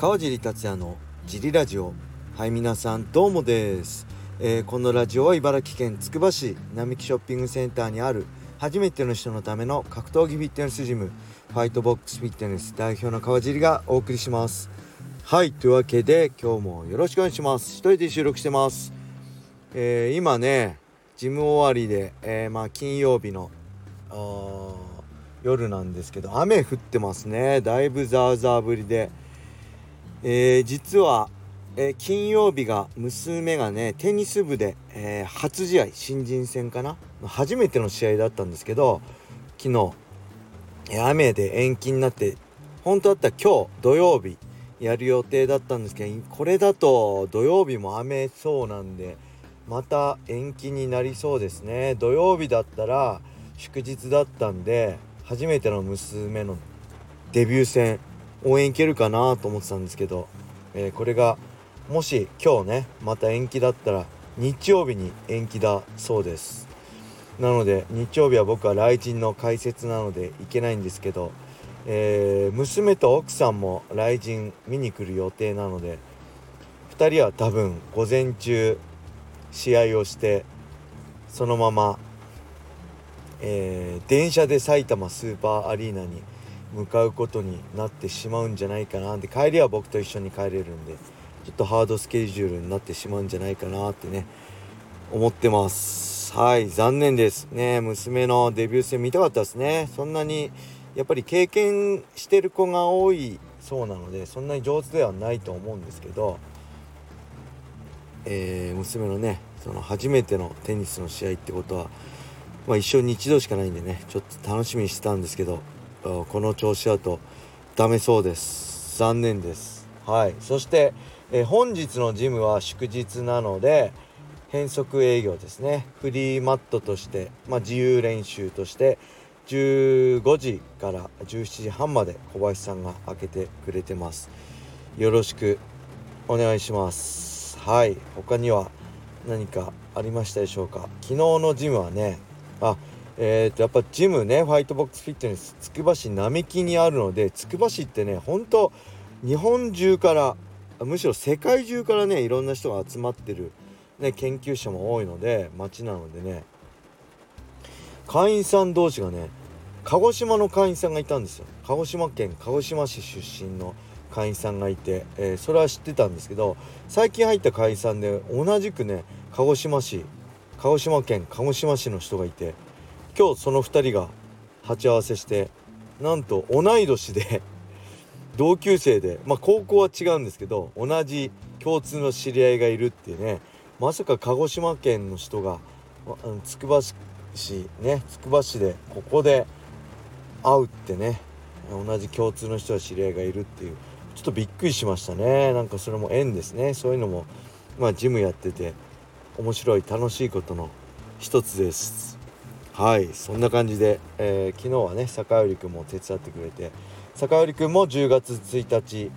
川尻達也のジリラジオ。はい皆さんどうもです、えー、このラジオは茨城県つくば市並木ショッピングセンターにある初めての人のための格闘技フィットネスジムファイトボックスフィットネス代表の川尻がお送りします。はいというわけで今日もよろしくお願いします。一人で収録してます、えー、今ねジム終わりで、えー、まあ金曜日の夜なんですけど雨降ってますね。だいぶザーザー降りで。えー、実は、えー、金曜日が娘がねテニス部で、えー、初試合新人戦かな？初めての試合だったんですけど昨日、え雨で延期になって本当だったら今日土曜日やる予定だったんですけどこれだと土曜日も雨そうなんでまた延期になりそうですね。土曜日だったら祝日だったんで初めての娘のデビュー戦応援行けるかなと思ってたんですけど、えー、これがもし今日ねまた延期だったら日曜日に延期だそうです。なので日曜日は僕は来人の解説なので行けないんですけど、えー、娘と奥さんも来人見に来る予定なので2人は多分午前中試合をしてそのまま、えー、電車で埼玉スーパーアリーナに向かうことになってしまうんじゃないかなで帰りは僕と一緒に帰れるんでちょっとハードスケジュールになってしまうんじゃないかなってね思ってます。はい残念ですね。娘のデビュー戦見たかったですね。そんなにやっぱり経験してる子が多いそうなのでそんなに上手ではないと思うんですけど、えー、娘のねその初めてのテニスの試合ってことは、まあ、一生に一度しかないんでねちょっと楽しみにしてたんですけどこの調子だとダメそうです。残念です。はい。そして、え本日のジムは祝日なので変則営業ですね。フリーマットとして、まあ、自由練習として15時から17時半まで小林さんが開けてくれてます。よろしくお願いします。はい。他には何かありましたでしょうか？昨日のジムはねあえー、とやっぱジムねファイトボックスフィットネスつくば市並木にあるのでつくば市ってねほんと日本中からむしろ世界中からねいろんな人が集まってる、ね、研究者も多いので町なのでね会員さん同士がね鹿児島の会員さんがいたんですよ。鹿児島県鹿児島市出身の会員さんがいて、えー、それは知ってたんですけど最近入った会員さんで同じくね鹿児島市鹿児島県鹿児島市の人がいて今日その2人が鉢合わせしてなんと同い年で 同級生でまあ高校は違うんですけど同じ共通の知り合いがいるっていうねまさか鹿児島県の人がつくば市ねつくば市でここで会うってね同じ共通の人が知り合いがいるっていうちょっとびっくりしましたね。なんかそれも縁ですね。そういうのもまあジムやってて面白い楽しいことの一つです。はいそんな感じで、えー、昨日はね坂寄君も手伝ってくれて坂寄君も10月1日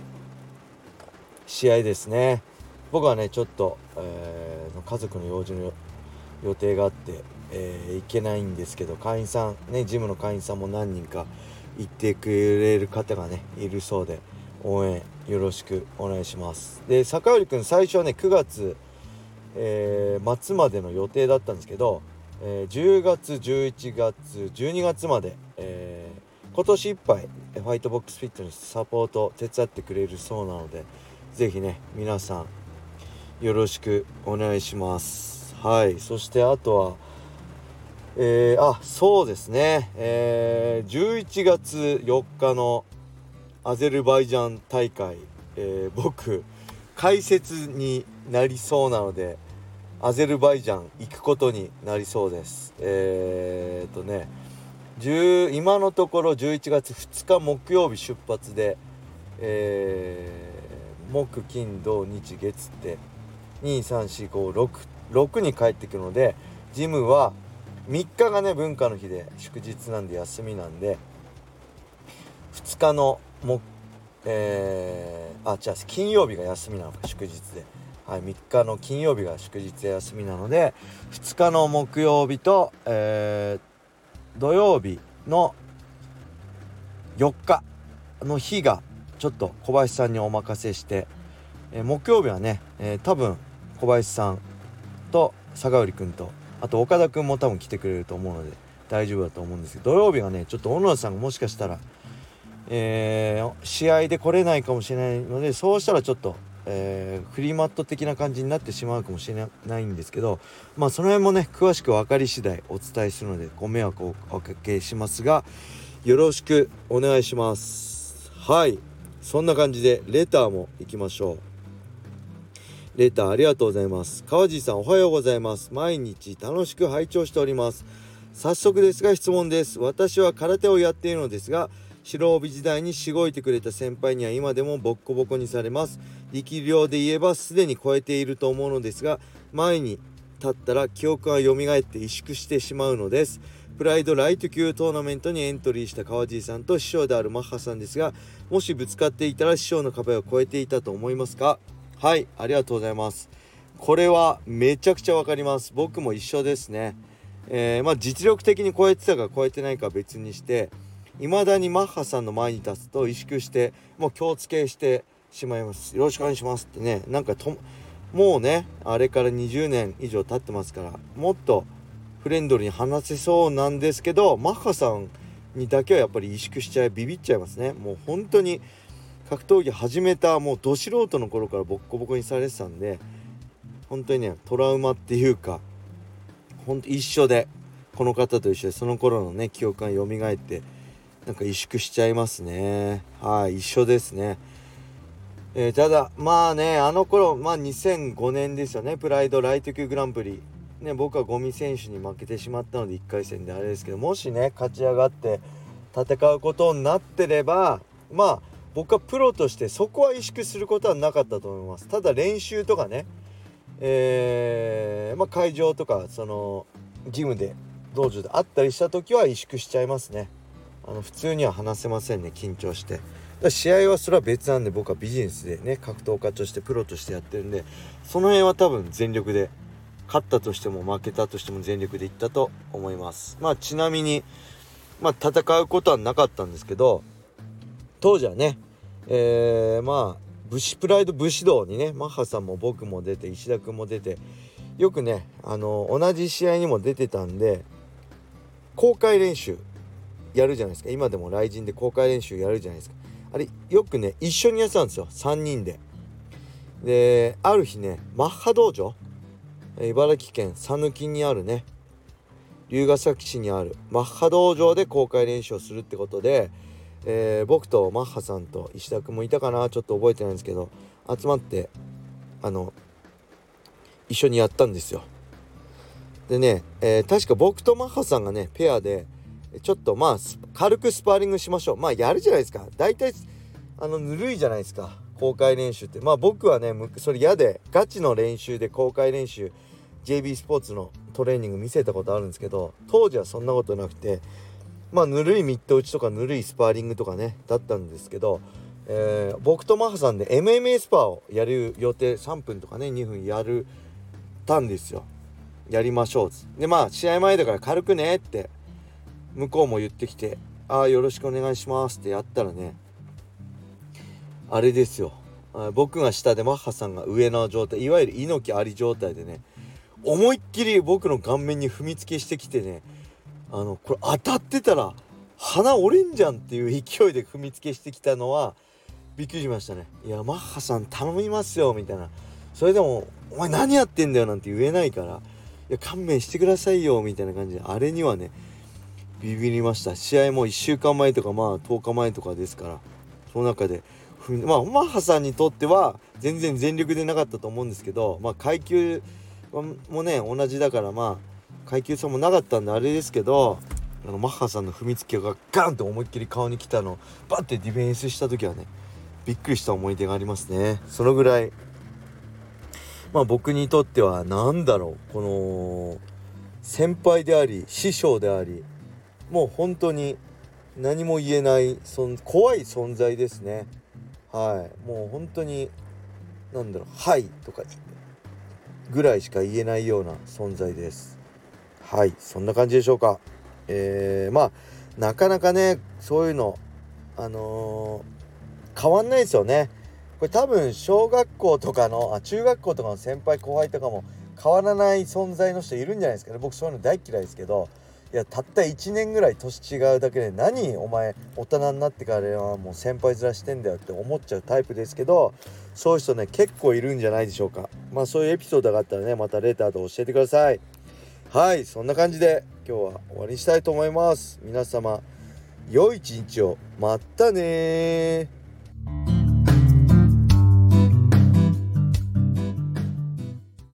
試合ですね。僕はねちょっと、えー、家族の用事の予定があって、えー、行けないんですけど会員さんねジムの会員さんも何人か行ってくれる方がねいるそうで応援よろしくお願いします。で坂寄君最初はね9月、えー、末までの予定だったんですけどえー、10月11月12月まで、えー、今年いっぱいファイトボックスフィットネスサポート手伝ってくれるそうなので是非ね皆さんよろしくお願いします。はいそしてあとはえー、あそうですね、えー、11月4日のアゼルバイジャン大会、えー、僕解説になりそうなのでアゼルバイジャン行くことになりそうです。えー、っとね今のところ11月2日木曜日出発で、えー、木金土日月って23456に帰ってくるのでジムは3日がね文化の日で祝日なんで休みなんで2日の木えー、あじゃあ金曜日が休みなのか祝日で。はい、3日の金曜日が祝日休みなので2日の木曜日と、えー、土曜日の4日の日がちょっと小林さんにお任せして、えー、木曜日はね、えー、多分小林さんと坂浦君とあと岡田君も多分来てくれると思うので大丈夫だと思うんですけど土曜日はねちょっと小野田さんがもしかしたら、えー、試合で来れないかもしれないのでそうしたらちょっと、えー、フリーマット的な感じになってしまうかもしれないんですけどまあその辺もね詳しく分かり次第お伝えするのでご迷惑をおかけしますがよろしくお願いします。はい。そんな感じでレターもいきましょう。レターありがとうございます。川地さんおはようございます。毎日楽しく拝聴しております。早速ですが質問です。私は空手をやっているのですが白帯時代にしごいてくれた先輩には今でもボッコボコにされます。力量で言えばすでに超えていると思うのですが前に立ったら記憶が蘇って萎縮してしまうのです。プライドライト級トーナメントにエントリーした川地さんと師匠であるマッハさんですがもしぶつかっていたら師匠の壁を越えていたと思いますか？はいありがとうございます。これはめちゃくちゃ分かります。僕も一緒ですね。えー、まあ実力的に超えてたか超えてないか別にして未だにマッハさんの前に立つと萎縮してもう気をつけしてしまいます。よろしくお願いしますってねなんかともうねあれから20年以上経ってますからもっとフレンドリーに話せそうなんですけどマッハさんにだけはやっぱり萎縮しちゃいビビっちゃいますね。もう本当に格闘技始めたもうど素人の頃からボッコボコにされてたんで本当にねトラウマっていうかほんと一緒でこの方と一緒でその頃のね記憶が蘇ってなんか萎縮しちゃいますね。はい一緒ですね。えー、ただまあねあの頃まあ2005年ですよね。プライドライト級グランプリ。ね、僕はゴミ選手に負けてしまったので1回戦であれですけどもしね勝ち上がって戦うことになってればまあ僕はプロとしてそこは意識することはなかったと思います。ただ練習とかねえー、まあ、会場とかそのジムで道場で会ったりした時は萎縮しちゃいますね。あの普通には話せませんね緊張して。だ試合はそれは別なんで僕はビジネスでね格闘家としてプロとしてやってるんでその辺は多分全力で勝ったとしても負けたとしても全力でいったと思います。まあちなみにまあ戦うことはなかったんですけど当時はねえー、まあ武士プライド武士道にねマッハさんも僕も出て石田君も出てよくねあの同じ試合にも出てたんで公開練習やるじゃないですか。今でも雷神で公開練習やるじゃないですか。あれよくね一緒にやってたんですよ。3人で。である日ねマッハ道場？茨城県讃岐にあるね龍ヶ崎市にあるマッハ道場で公開練習をするってことでえー、僕とマッハさんと石田君もいたかな？ちょっと覚えてないんですけど集まってあの一緒にやったんですよ。でね、えー、確か僕とマッハさんがねペアでちょっとまあ軽くスパーリングしましょう。まあやるじゃないですか。大体あのぬるいじゃないですか。公開練習って。まあ僕はねそれ嫌でガチの練習で公開練習 JB スポーツのトレーニング見せたことあるんですけど当時はそんなことなくてまあぬるいミット打ちとかぬるいスパーリングとかねだったんですけど、えー、僕とマハさんで MMA スパーをやる予定3分とかね2分やるたんですよ。やりましょうでまあ試合前だから軽くねって向こうも言ってきて「ああよろしくお願いします」ってやったらねあれですよ。僕が下でマッハさんが上の状態いわゆる猪木あり状態でね思いっきり僕の顔面に踏みつけしてきてねあのこれ当たってたら鼻折れんじゃんっていう勢いで踏みつけしてきたのはびっくりしましたね。いやマッハさん頼みますよみたいな。それでもお前何やってんだよなんて言えないからいや勘弁してくださいよみたいな感じであれにはねビビりました。試合も1週間前とかまあ10日前とかですからその中でまあマッハさんにとっては全然全力でなかったと思うんですけどまあ階級もね同じだからまあ階級差もなかったんであれですけどあのマッハさんの踏みつけがガンと思いっきり顔に来たのバッてディフェンスした時はねびっくりした思い出がありますね。そのぐらい。まあ僕にとっては何だろうこの先輩であり師匠でありもう本当に何も言えないそん怖い存在ですね。はい。もう本当に何だろう「はい」とかぐらいしか言えないような存在です。はい。そんな感じでしょうか。えー、まあなかなかねそういうのあの変わんないですよね。これ多分小学校とかのあ中学校とかの先輩後輩とかも変わらない存在の人いるんじゃないですかね。僕そういうの大嫌いですけど。いやたった1年ぐらい年違うだけで何お前大人になってからはもう先輩面してんだよって思っちゃうタイプですけどそういう人ね結構いるんじゃないでしょうか。まあそういうエピソードがあったらねまたレターで教えてください。はいそんな感じで今日は終わりにしたいと思います。皆様良い一日を。またね